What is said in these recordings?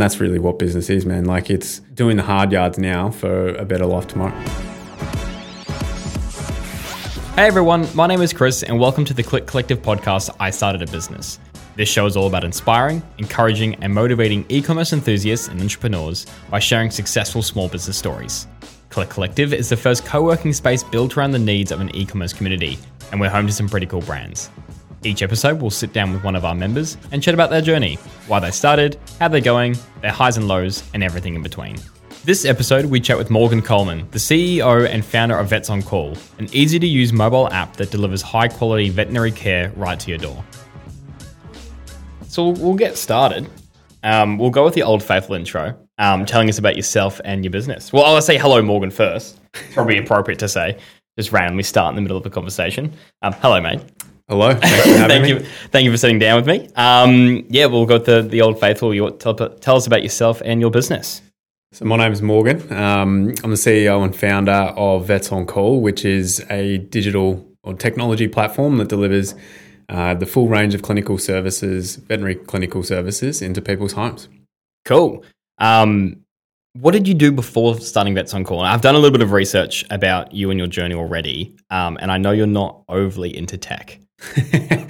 And that's really what business is, man. Like it's doing the hard yards now for a better life tomorrow. Hey everyone, my name is Chris, and welcome to the Click Collective podcast. I started a business. This show is all about inspiring, encouraging, and motivating e commerce enthusiasts and entrepreneurs by sharing successful small business stories. Click Collective is the first co working space built around the needs of an e commerce community, and we're home to some pretty cool brands. Each episode, we'll sit down with one of our members and chat about their journey, why they started, how they're going, their highs and lows, and everything in between. This episode, we chat with Morgan Coleman, the CEO and founder of Vets on Call, an easy to use mobile app that delivers high quality veterinary care right to your door. So we'll get started. Um, we'll go with the old faithful intro, um, telling us about yourself and your business. Well, I'll say hello, Morgan, first. Probably appropriate to say. Just randomly start in the middle of a conversation. Um, hello, mate. Hello. Thanks for having thank me. you, thank you for sitting down with me. Um, yeah, we'll go with the, the old faithful. You tell, tell us about yourself and your business. So my name is Morgan. Um, I'm the CEO and founder of Vets on Call, which is a digital or technology platform that delivers uh, the full range of clinical services, veterinary clinical services, into people's homes. Cool. Um, what did you do before starting Vets on Call? I've done a little bit of research about you and your journey already, um, and I know you're not overly into tech.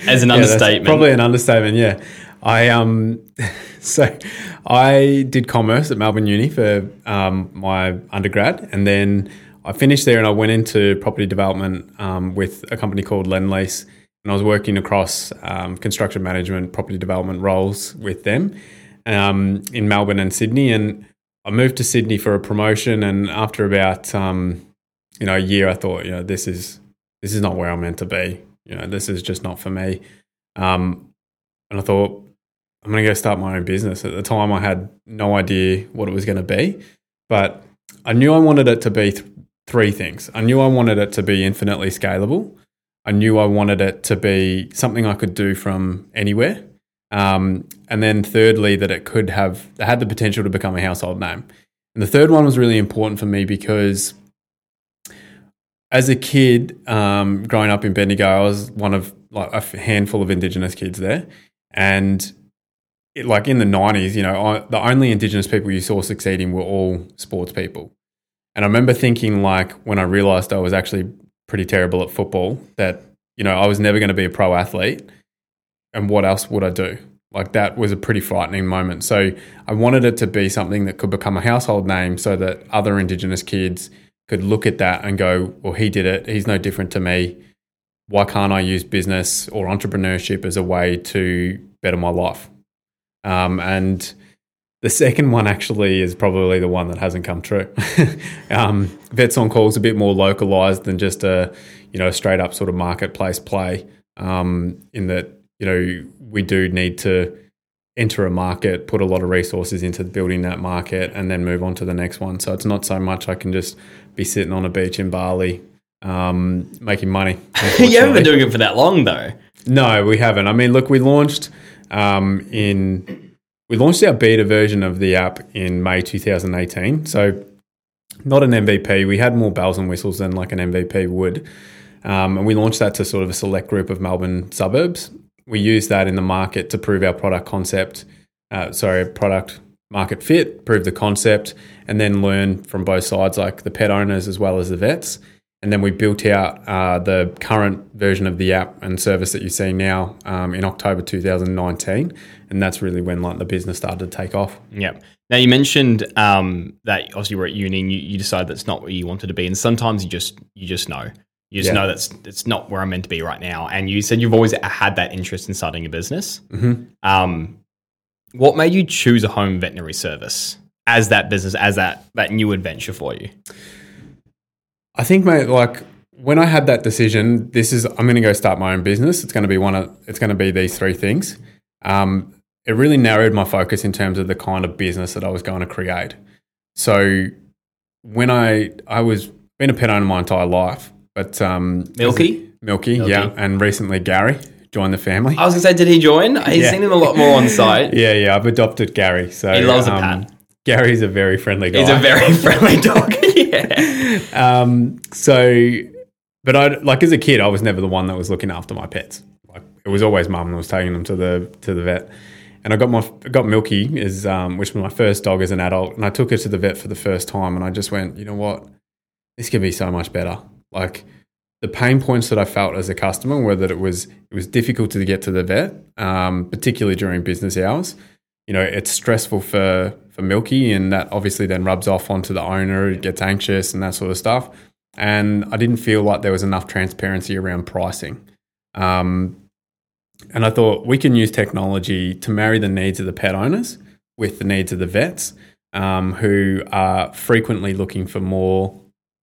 As an Yeah, understatement. probably an understatement. Yeah, I um, so I did commerce at Melbourne Uni for um, my undergrad, and then I finished there, and I went into property development um, with a company called Lendlease, and I was working across um, construction management, property development roles with them um, in Melbourne and Sydney, and I moved to Sydney for a promotion, and after about um, you know a year, I thought, you know, this is this is not where I'm meant to be. You know, this is just not for me. Um, and I thought, I'm going to go start my own business. At the time, I had no idea what it was going to be, but I knew I wanted it to be th- three things. I knew I wanted it to be infinitely scalable. I knew I wanted it to be something I could do from anywhere. Um, and then thirdly, that it could have it had the potential to become a household name. And the third one was really important for me because as a kid, um, growing up in Bendigo, I was one of like a handful of Indigenous kids there, and it, like in the nineties, you know, I, the only Indigenous people you saw succeeding were all sports people. And I remember thinking, like, when I realized I was actually pretty terrible at football, that you know I was never going to be a pro athlete, and what else would I do? Like that was a pretty frightening moment. So I wanted it to be something that could become a household name, so that other Indigenous kids could look at that and go, well, he did it. He's no different to me. Why can't I use business or entrepreneurship as a way to better my life? Um, and the second one actually is probably the one that hasn't come true. um, Vets on Call is a bit more localized than just a, you know, straight up sort of marketplace play. Um, in that, you know, we do need to enter a market, put a lot of resources into building that market, and then move on to the next one. So it's not so much I can just be sitting on a beach in Bali um, making money. you haven't been doing it for that long, though. No, we haven't. I mean, look, we launched um, in we launched our beta version of the app in May 2018. So not an MVP. We had more bells and whistles than like an MVP would, um, and we launched that to sort of a select group of Melbourne suburbs. We used that in the market to prove our product concept. Uh, sorry, product market fit, prove the concept, and then learn from both sides, like the pet owners as well as the vets. And then we built out uh, the current version of the app and service that you see now um, in October 2019, and that's really when like the business started to take off. Yeah. Now you mentioned um, that obviously you were at uni and you, you decided that's not where you wanted to be, and sometimes you just you just know you just Yeah. know that's it's not where I'm meant to be right now. And you said you've always had that interest in starting a business. Mhm. Um, what made you choose a home veterinary service as that business as that that new adventure for you? I think, mate, like when I had that decision, this is I'm going to go start my own business. It's going to be one of it's going to be these three things. Um, it really narrowed my focus in terms of the kind of business that I was going to create. So when I I was been a pet owner my entire life, but um, Milky? Milky, Milky. yeah, and recently Gary joined the family. I was gonna say, did he join? He's Yeah. seen him a lot more on site. Yeah, yeah, I've adopted Gary. So He loves a um, pat. Gary's a very friendly guy. He's a very friendly dog. yeah. um, so, but I like as a kid, I was never the one that was looking after my pets. Like it was always mum that was taking them to the to the vet, and I got my got Milky is um, which was my first dog as an adult, and I took her to the vet for the first time, and I just went, you know what, this could be so much better. Like the pain points that I felt as a customer were that it was it was difficult to get to the vet, um, particularly during business hours. You know, it's stressful for for Milky, and that obviously then rubs off onto the owner. It gets anxious and that sort of stuff. And I didn't feel like there was enough transparency around pricing. Um, and I thought we can use technology to marry the needs of the pet owners with the needs of the vets, um, who are frequently looking for more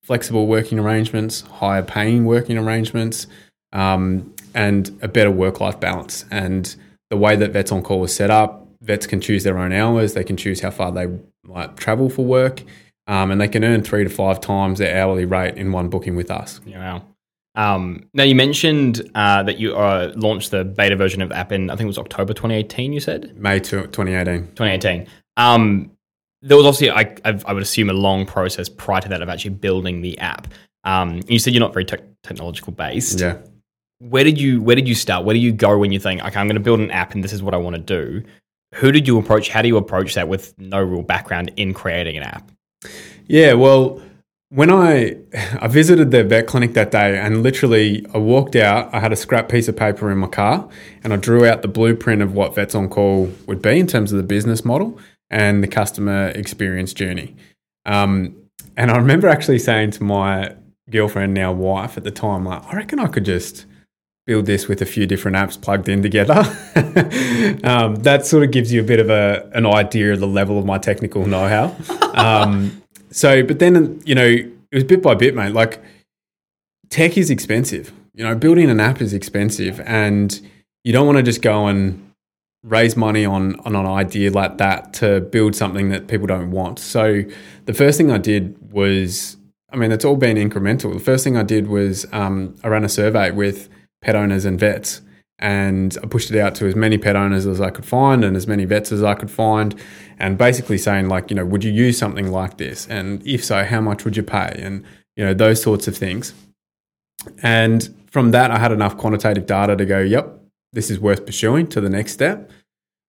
flexible working arrangements, higher paying working arrangements, um, and a better work life balance. And the way that Vets on Call is set up, vets can choose their own hours, they can choose how far they might travel for work, um, and they can earn three to five times their hourly rate in one booking with us. Yeah, wow. Um, now you mentioned uh, that you uh, launched the beta version of the app in I think it was October 2018. You said May 2018. 2018. Um, there was obviously I, I would assume a long process prior to that of actually building the app. Um, you said you're not very te- technological based. Yeah. Where did you Where did you start? Where do you go when you think, okay, I'm going to build an app and this is what I want to do? Who did you approach? How do you approach that with no real background in creating an app? Yeah, well, when I I visited the vet clinic that day and literally I walked out, I had a scrap piece of paper in my car and I drew out the blueprint of what Vets on Call would be in terms of the business model and the customer experience journey. Um, and I remember actually saying to my girlfriend, now wife at the time, like, I reckon I could just build this with a few different apps plugged in together. um, that sort of gives you a bit of a, an idea of the level of my technical know-how. Um, so, but then, you know, it was bit by bit, mate. Like, tech is expensive. You know, building an app is expensive, and you don't want to just go and raise money on, on an idea like that to build something that people don't want. So, the first thing I did was, I mean, it's all been incremental. The first thing I did was um, I ran a survey with pet owners and vets and I pushed it out to as many pet owners as I could find and as many vets as I could find, and basically saying like, you know, would you use something like this, and if so, how much would you pay, and you know those sorts of things. And from that, I had enough quantitative data to go, yep, this is worth pursuing to the next step.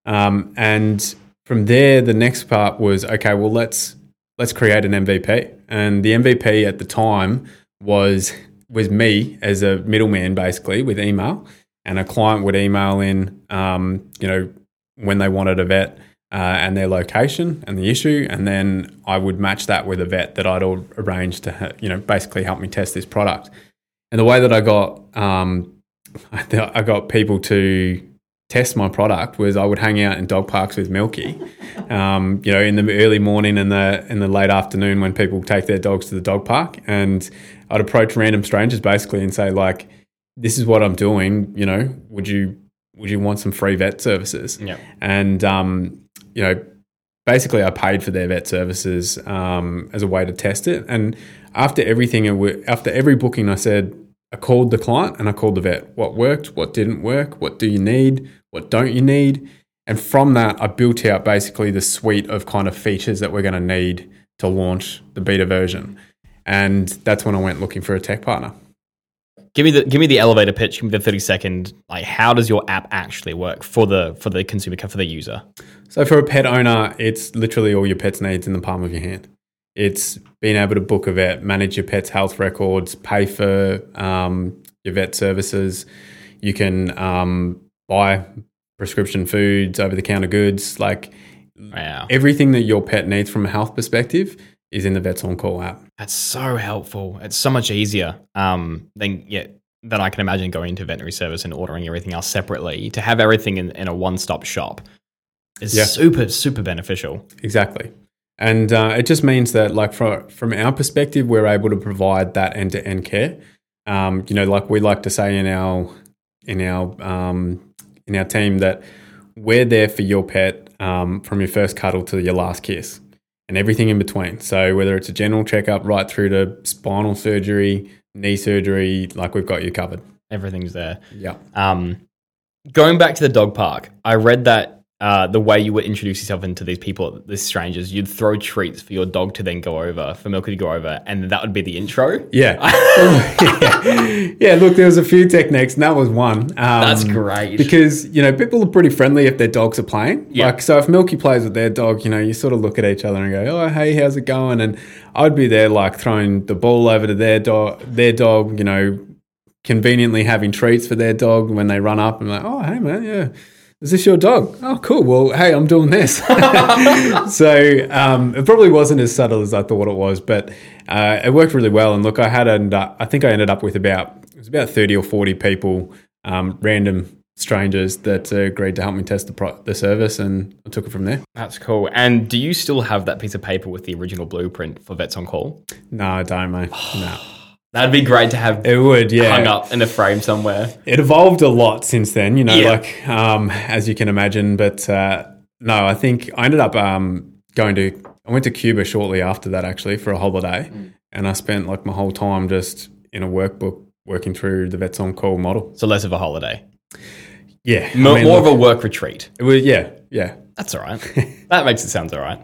Um, and from there, the next part was okay. Well, let's let's create an MVP, and the MVP at the time was was me as a middleman, basically with email and a client would email in, um, you know, when they wanted a vet uh, and their location and the issue, and then I would match that with a vet that I'd arranged to, you know, basically help me test this product. And the way that I got, um, I got people to test my product was I would hang out in dog parks with Milky, um, you know, in the early morning and the in the late afternoon when people take their dogs to the dog park, and I'd approach random strangers basically and say like, this is what I'm doing. You know, would you would you want some free vet services? Yeah. And um, you know, basically, I paid for their vet services um, as a way to test it. And after everything, after every booking, I said I called the client and I called the vet. What worked? What didn't work? What do you need? What don't you need? And from that, I built out basically the suite of kind of features that we're going to need to launch the beta version. And that's when I went looking for a tech partner give me the give me the elevator pitch. Give me the thirty second. Like, how does your app actually work for the for the consumer for the user? So for a pet owner, it's literally all your pet's needs in the palm of your hand. It's being able to book a vet, manage your pet's health records, pay for um, your vet services. You can um, buy prescription foods, over the counter goods, like wow. everything that your pet needs from a health perspective is in the Vets on Call app. That's so helpful. It's so much easier um, than yeah than I can imagine going into veterinary service and ordering everything else separately. To have everything in, in a one stop shop is yeah. super super beneficial. Exactly. And uh, it just means that, like, from, from our perspective, we're able to provide that end to end care. Um, you know, like we like to say in our in our um, in our team that we're there for your pet um, from your first cuddle to your last kiss and everything in between. So whether it's a general checkup right through to spinal surgery, knee surgery, like we've got you covered. Everything's there. Yeah. Um, going back to the dog park, I read that uh, the way you would introduce yourself into these people, these strangers, you'd throw treats for your dog to then go over, for Milky to go over, and that would be the intro. Yeah. yeah. yeah. Look, there was a few techniques, and that was one. Um, That's great. Because, you know, people are pretty friendly if their dogs are playing. Yeah. Like, so if Milky plays with their dog, you know, you sort of look at each other and go, oh, hey, how's it going? And I'd be there, like, throwing the ball over to their dog, their dog, you know, conveniently having treats for their dog when they run up and like, oh, hey, man, yeah. Is this your dog? Oh, cool. Well, hey, I'm doing this. so um, it probably wasn't as subtle as I thought it was, but uh, it worked really well. And look, I had, and I think I ended up with about it was about thirty or forty people, um, random strangers that uh, agreed to help me test the pro- the service, and I took it from there. That's cool. And do you still have that piece of paper with the original blueprint for Vets on Call? No, I don't, mate. No, That'd be great to have it would. Yeah, hung up in a frame somewhere. it evolved a lot since then, you know, Yeah. like um, as you can imagine. But uh, no, I think I ended up um, going to. I went to Cuba shortly after that, actually, for a holiday, and I spent like my whole time just in a workbook working through the Vets on Call model. So less of a holiday, Yeah, I more, mean, more look, of a work retreat. it was, yeah, yeah, That's all right. that makes it sound all right.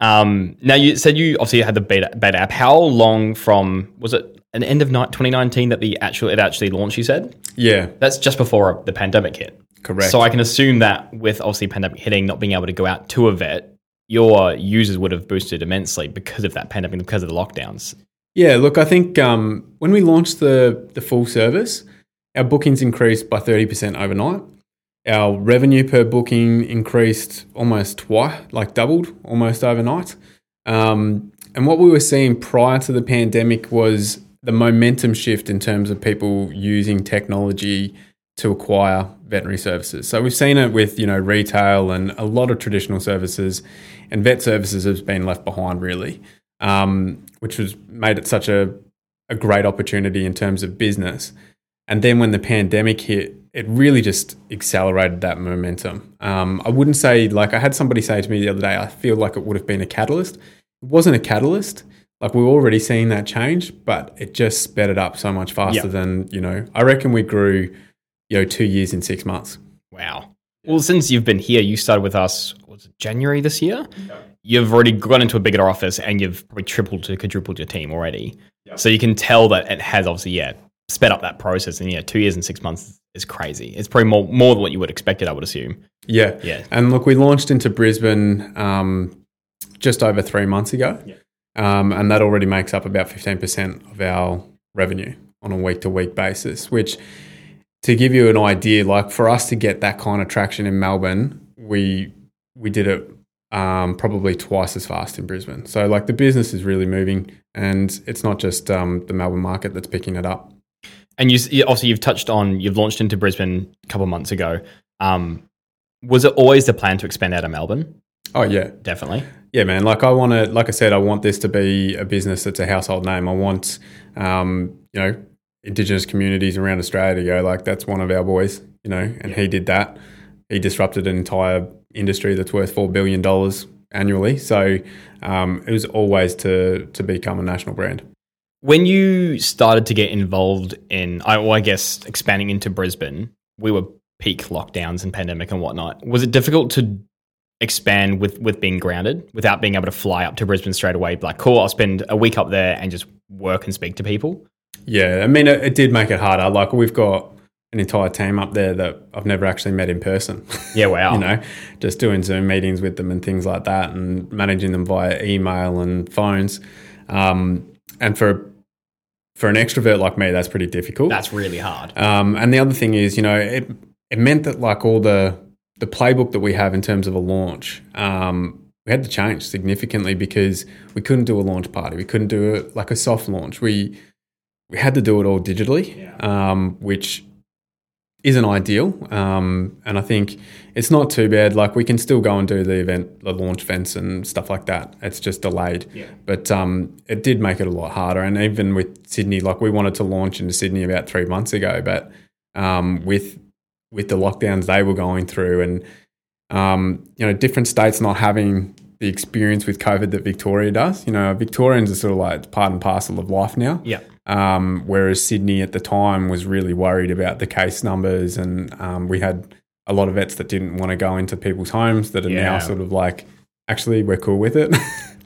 Um, now you said you obviously had the beta, beta app. How long from was it an end of ni- 2019 that the actual it actually launched? You said yeah, that's just before the pandemic hit. correct. So I can assume that with obviously pandemic hitting, not being able to go out to a vet, your users would have boosted immensely because of that pandemic, because of the lockdowns. Yeah, look, I think um, when we launched the the full service, our bookings increased by thirty percent overnight. Our revenue per booking increased almost twice, like doubled almost overnight. Um, and what we were seeing prior to the pandemic was the momentum shift in terms of people using technology to acquire veterinary services. So we've seen it with you know retail and a lot of traditional services, and vet services has been left behind really, um, which has made it such a a great opportunity in terms of business. And then when the pandemic hit, it really just accelerated that momentum. Um, I wouldn't say like I had somebody say to me the other day, I feel like it would have been a catalyst. It wasn't a catalyst. Like we were already seeing that change, but it just sped it up so much faster Yeah. than you know. I reckon we grew, you know, two years in six months. Wow. Well, since you've been here, you started with us. Was it January this year? You've already gone into a bigger office, and you've probably tripled to quadrupled your team already. So you can tell that it has obviously yeah sped up that process. And yeah, two years and six months is crazy. It's probably more more than what you would expect it. I would assume. Yeah. Yeah. And look, we launched into Brisbane um, just over three months ago. Um, and that already makes up about 15% of our revenue on a week to week basis, which to give you an idea, like for us to get that kind of traction in Melbourne, we we did it um, probably twice as fast in Brisbane. So like the business is really moving, and it's not just um, the Melbourne market that's picking it up. And you you've touched on you've launched into Brisbane a couple of months ago. Um, was it always the plan to expand out of Melbourne? Oh yeah, Definitely. Yeah, man. Like I want to, like I said, I want this to be a business that's a household name. I want, um, you know, Indigenous communities around Australia to go like that's one of our boys, you know, and he did that. He disrupted an entire industry that's worth four billion dollars annually. So um, it was always to to become a national brand. When you started to get involved in, I, well, I guess, expanding into Brisbane, we were peak lockdowns and pandemic and whatnot. Was it difficult to expand with with being grounded without being able to fly up to Brisbane straight away? Like, cool, I'll spend a week up there and just work and speak to people. Yeah, I mean, it, it did make it harder. Like we've got an entire team up there that I've never actually met in person. Yeah, wow. you know, just doing Zoom meetings with them and things like that, and managing them via email and phones. Um, and for for an extrovert like me, that's pretty difficult. That's really hard. Um, and the other thing is, you know, it it meant that like all the the playbook that we have in terms of a launch, um, we had to change significantly because we couldn't do a launch party. We couldn't do it like a soft launch. We we had to do it all digitally, um, which isn't ideal. Um, and I think it's not too bad. Like we can still go and do the event, the launch events and stuff like that. It's just delayed. But um, it did make it a lot harder. And even with Sydney, like we wanted to launch into Sydney about three months ago, but um, with with the lockdowns they were going through, and um, you know, different states not having the experience with COVID that Victoria does. You know, Victorians are sort of like part and parcel of life now. Yeah. Um, whereas Sydney at the time was really worried about the case numbers, and um, we had a lot of vets that didn't want to go into people's homes that are Yeah. now sort of like, actually, we're cool with it.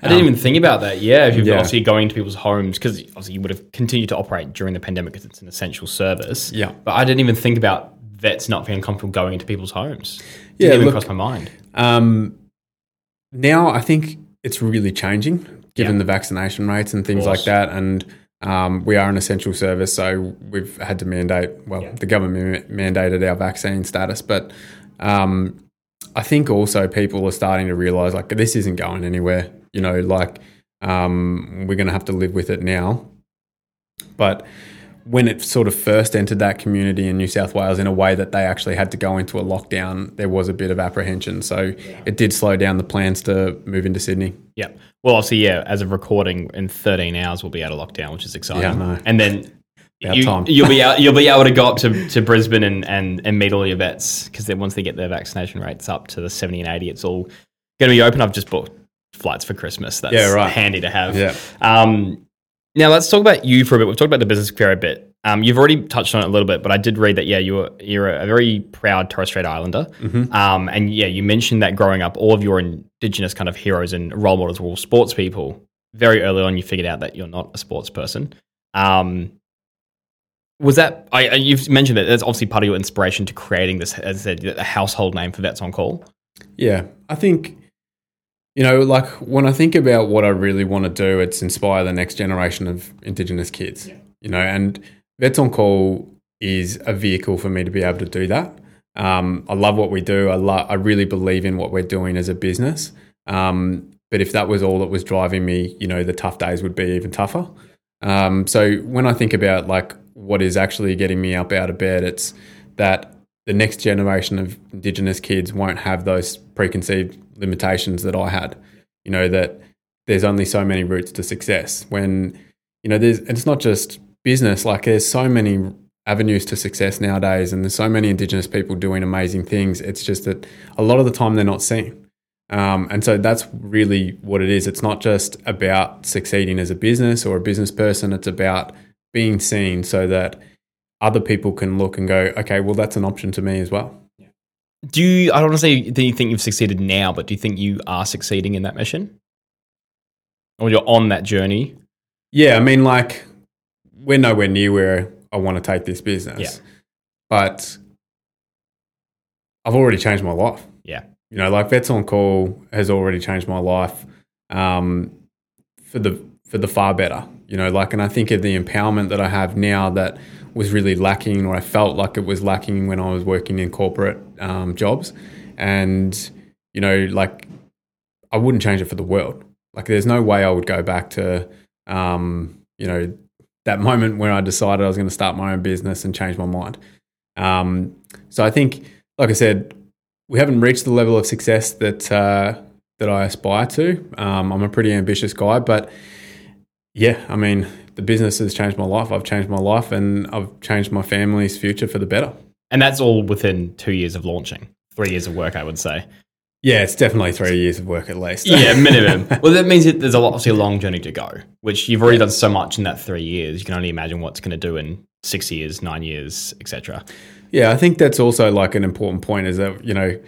I didn't even think about that. Yeah, if you're Yeah. obviously going to people's homes, because obviously you would have continued to operate during the pandemic because it's an essential service. Yeah. But I didn't even think about vets not feeling comfortable going into people's homes. Didn't Yeah, even look- cross my mind. Um, now I think it's really changing given Yeah. the vaccination rates and things like that. And um, we are an essential service, so we've had to mandate. Well, Yeah. the government mandated our vaccine status, but um, I think also people are starting to realise like this isn't going anywhere. You know, like um, we're going to have to live with it now. But when it sort of first entered that community in New South Wales in a way that they actually had to go into a lockdown, there was a bit of apprehension. So it did slow down the plans to move into Sydney. Yeah. Well, obviously, yeah. As of recording, in 13 hours, we'll be out of lockdown, which is exciting. Yeah, I know. And then About you, time. you'll be out, you'll be able to go up to, to Brisbane and, and, and meet all your vets because then once they get their vaccination rates up to the 70 and 80, it's all going to be open. I've just booked flights for Christmas. That's Yeah, right. handy to have. Yeah. Um, now let's talk about you for a bit. We've talked about the business fair a bit. Um, you've already touched on it a little bit, but I did read that yeah, you're you're a very proud Torres Strait Islander, Mm-hmm. um, and yeah, you mentioned that growing up, all of your indigenous kind of heroes and role models were all sports people. Very early on, you figured out that you're not a sports person. Um, was that I, you've mentioned that that's obviously part of your inspiration to creating this, as I said, a household name for Vets on Call. Yeah, I think you know, like when I think about what I really want to do, it's inspire the next generation of Indigenous kids. You know, and Vets on Call is a vehicle for me to be able to do that. Um, I love what we do. I lo- I really believe in what we're doing as a business. Um, but if that was all that was driving me, you know, the tough days would be even tougher. Um, so when I think about like what is actually getting me up out of bed, it's that the next generation of Indigenous kids won't have those preconceived limitations that I had. You know that there's only so many routes to success. When you know there's it's not just business. Like there's so many avenues to success nowadays, and there's so many Indigenous people doing amazing things. It's just that a lot of the time they're not seen. Um, and so that's really what it is. It's not just about succeeding as a business or a business person. It's about being seen so that other people can look and go, okay, well, that's an option to me as well. Do you? I don't want to say that you think you've succeeded now, but do you think you are succeeding in that mission, or you're on that journey? Yeah, I mean, like, we're nowhere near where I want to take this business. Yeah. But I've already changed my life. Yeah. You know, like Vets on Call has already changed my life um, for the for the far better. You know, like, and I think of the empowerment that I have now that was really lacking, or I felt like it was lacking when I was working in corporate um, jobs, and you know, like, I wouldn't change it for the world. Like, there's no way I would go back to, um, you know, that moment where I decided I was going to start my own business and change my mind. Um, so I think, like I said, we haven't reached the level of success that uh, that I aspire to. Um, I'm a pretty ambitious guy, but yeah, I mean, the business has changed my life. I've changed my life, and I've changed my family's future for the better. And that's all within two years of launching, three years of work, I would say. Yeah, it's definitely three years of work at least. Yeah, minimum. well, that means that there's a lot, obviously a long journey to go, which you've already done so much in that three years. You can only imagine what's going to do in six years, nine years, etc. Yeah, I think that's also like an important point is that, you know,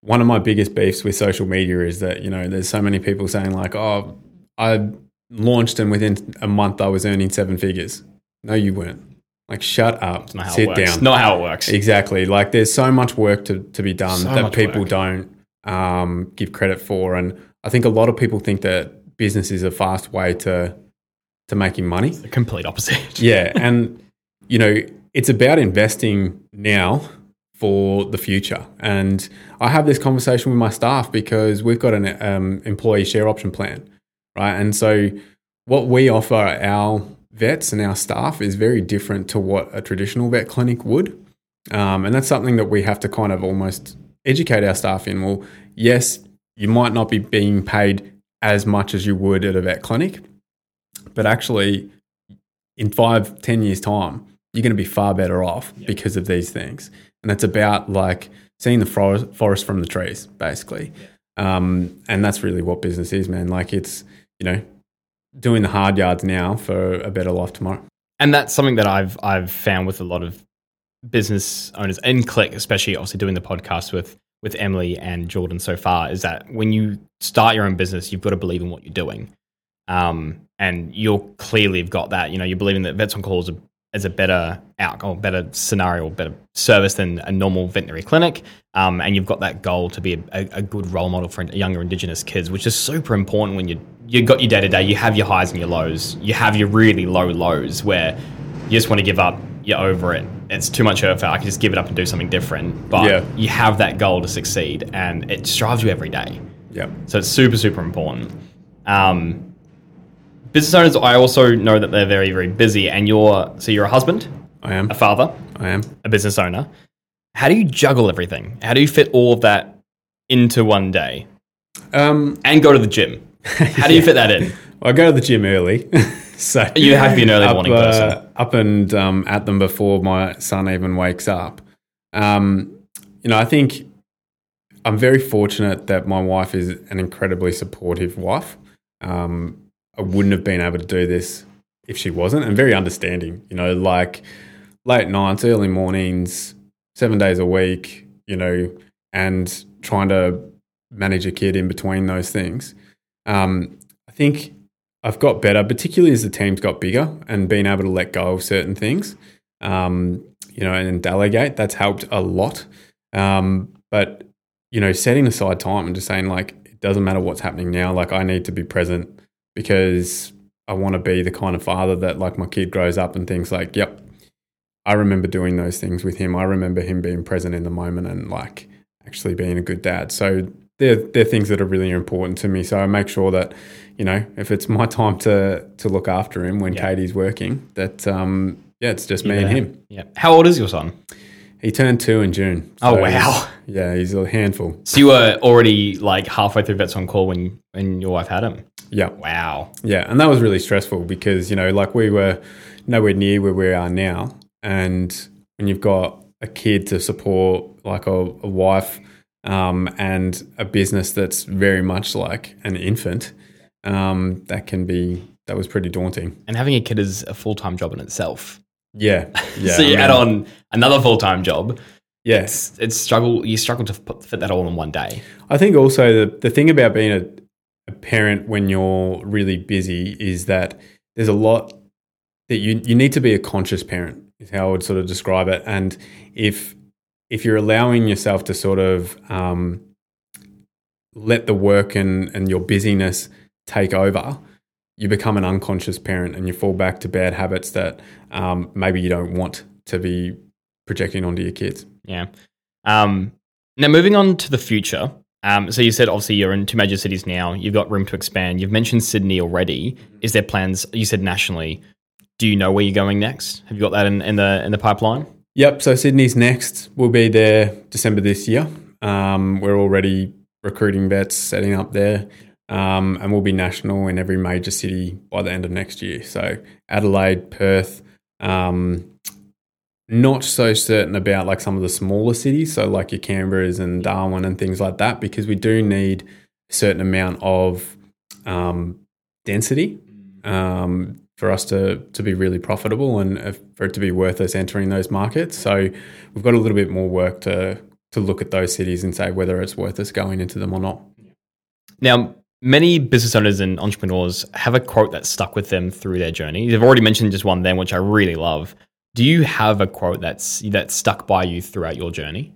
one of my biggest beefs with social media is that, you know, there's so many people saying like, oh, I launched and within a month I was earning seven figures. No, you weren't. Like, shut up. It's not how Sit it works. down. Not how it works. Exactly. Like, there's so much work to, to be done So that people work. don't um, give credit for. And I think a lot of people think that business is a fast way to to making money. The complete opposite. Yeah, and you know, it's about investing now for the future. And I have this conversation with my staff because we've got an um, employee share option plan, right? And so, what we offer our vets and our staff is very different to what a traditional vet clinic would, um, and that's something that we have to kind of almost educate our staff in. Well, yes, you might not be being paid as much as you would at a vet clinic, but actually in five, ten years' time, you're going to be far better off because of these things. And it's about like seeing the forest, forest from the trees, basically. Um, and that's really what business is, man. Like it's, you know, doing the hard yards now for a better life tomorrow. and that's something that I've I've found with a lot of business owners and Click, especially obviously doing the podcast with with Emily and Jordan so far, is that when you start your own business, you've got to believe in what you're doing. Um, and you're clearly have got that. You know, you're believing that Vets on Call is a, a better outcome, better scenario, better service than a normal veterinary clinic. Um, and you've got that goal to be a, a, good role model for younger Indigenous kids, which is super important when you you got your day to day. You have your highs and your lows. You have your really low lows where you just want to give up. You're over it. It's too much effort. I can just give it up and do something different. But Yeah. you have that goal to succeed, and it drives you every day. Yeah. So it's super, super important. Um, business owners, I also know that they're very, very busy. And you're so you're a husband, I am. a father, I am. a business owner. How do you juggle everything? How do you fit all of that into one day Um, and go to the gym? How do you fit that in? I go to the gym early, so You have to be an early up, morning uh, person. Up and um, at them before my son even wakes up. Um, you know, I think I'm very fortunate that my wife is an incredibly supportive wife. Um, I wouldn't have been able to do this if she wasn't, and very understanding. You know, like late nights, early mornings, seven days a week. You know, and trying to manage a kid in between those things. Um, I think I've got better, particularly as the team's got bigger and being able to let go of certain things, um, you know, and delegate. That's helped a lot. Um, but you know, setting aside time and just saying like, it doesn't matter what's happening now. Like, I need to be present because I want to be the kind of father that like my kid grows up and things like, yep, I remember doing those things with him. I remember him being present in the moment and like actually being a good dad. So they're they're things that are really important to me. So I make sure that you know if it's my time to to look after him when Yeah. Katie's working, that um yeah, it's just me Yeah. and him. Yeah. How old is your son? He turned two in June. Oh, wow. he's- Yeah, he's a handful. So you were already like halfway through Vets on Call when when your wife had him. Yeah, Wow. yeah, and that was really stressful because you know like we were nowhere near where we are now, and when you've got a kid to support, like a, a wife. Um, and a business that's very much like an infant, um, that can be that was pretty daunting. And having a kid is a full time job in itself. Yeah, yeah. so you I add on another full time job. Yes, It's struggle. You struggle to put, fit that all in one day. I think also the the thing about being a, a parent when you're really busy is that there's a lot that you you need to be a conscious parent is how I would sort of describe it. And if if you're allowing yourself to sort of um, let the work and and your busyness take over, you become an unconscious parent and you fall back to bad habits that um, maybe you don't want to be projecting onto your kids. Yeah. Um, now moving on to the future. Um, so you said obviously you're in two major cities now. You've got room to expand. You've mentioned Sydney already. Is there plans? You said nationally. Do you know where you're going next? Have you got that in, in the in the pipeline? Yep. So Sydney's next. We'll be there December this year. Um, we're already recruiting vets, setting up there, um, and we'll be national in every major city by the end of next year. So Adelaide, Perth. Um, not so certain about like some of the smaller cities, so like your Canberras and Darwin and things like that, because we do need a certain amount of um, density um, for us to to be really profitable and uh, for it to be worth us entering those markets. So we've got a little bit more work to to look at those cities and say whether it's worth us going into them or not. Now, many business owners and entrepreneurs have a quote that stuck with them through their journey. You've already mentioned just one then, which I really love. Do you have a quote that's that stuck by you throughout your journey,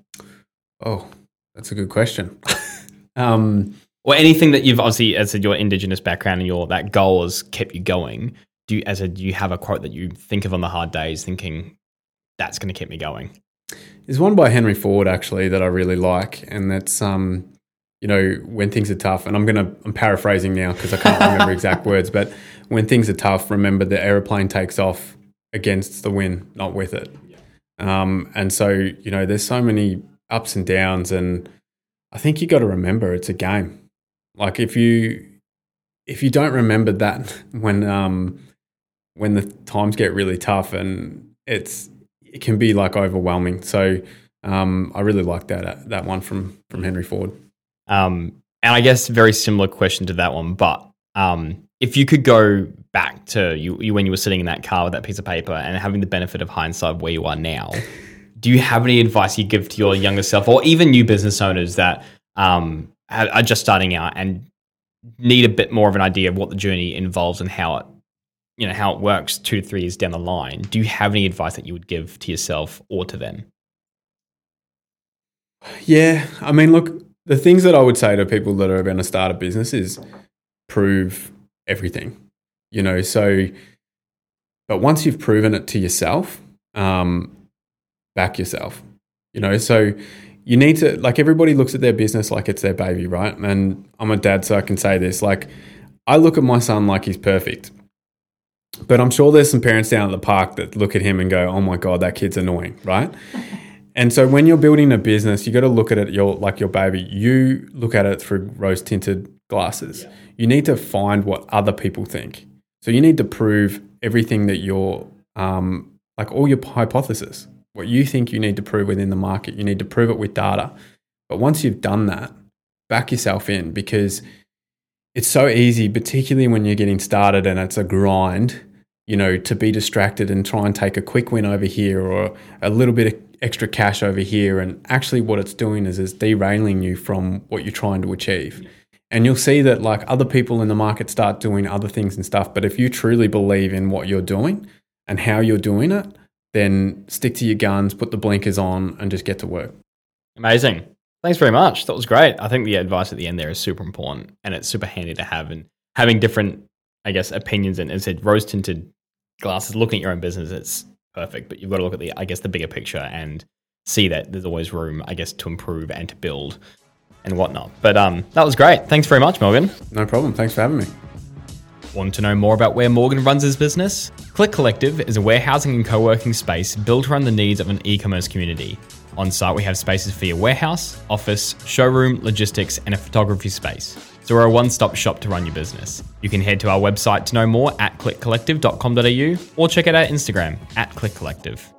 Oh, that's a good question. um, or anything that you've obviously, as your indigenous background and your that goal has kept you going? Do you, as a, do you have a quote that you think of on the hard days, thinking that's going to keep me going? There's one by Henry Ford actually that I really like, and that's um, you know, when things are tough. And I'm gonna I'm paraphrasing now because I can't remember exact words, but when things are tough, remember the aeroplane takes off against the wind, not with it. Um, and so you know, there's so many ups and downs, and I think you got to remember it's a game. Like if you if you don't remember that when um when the times get really tough and it's it can be like overwhelming. So um, I really like that that one from from Henry Ford. Um, and I guess very similar question to that one, but um, if you could go back to you, you when you were sitting in that car with that piece of paper and having the benefit of hindsight where you are now, do you have any advice you give to your younger self or even new business owners that um, are just starting out and need a bit more of an idea of what the journey involves and how it you know how it works two to three years down the line do you have any advice that you would give to yourself or to them? Yeah i mean look the things that i would say to people that are going to start a business is prove everything you know so but once you've proven it to yourself um, back yourself you know so you need to like everybody looks at their business like it's their baby right? And i'm a dad so i can say this like i look at my son like he's perfect but i'm sure there's some parents down at the park that look at him and go oh my god that kid's annoying right and so when you're building a business you got to look at it your like your baby you look at it through rose tinted glasses yeah. you need to find what other people think so you need to prove everything that you're um, like all your hypothesis what you think you need to prove within the market. You need to prove it with data. But once you've done that, back yourself in because it's so easy, particularly when you're getting started and it's a grind, you know, to be distracted and try and take a quick win over here or a little bit of extra cash over here. And actually, what it's doing is it's derailing you from what you're trying to achieve. And you'll see that like other people in the market start doing other things and stuff. But if you truly believe in what you're doing and how you're doing it, then stick to your guns, put the blinkers on, and just get to work. Amazing. Thanks very much. That was great. I think the advice at the end there is super important and it's super handy to have. And having different, I guess, opinions and, as said, rose tinted glasses, looking at your own business, it's perfect. But you've got to look at the, I guess, the bigger picture and see that there's always room, I guess, to improve and to build and whatnot. But um, that was great. Thanks very much, Morgan. No problem. Thanks for having me. Want to know more about where Morgan runs his business? Click Collective is a warehousing and co working space built around the needs of an e commerce community. On site, we have spaces for your warehouse, office, showroom, logistics, and a photography space. So we're a one stop shop to run your business. You can head to our website to know more at clickcollective.com.au or check out our Instagram at clickcollective.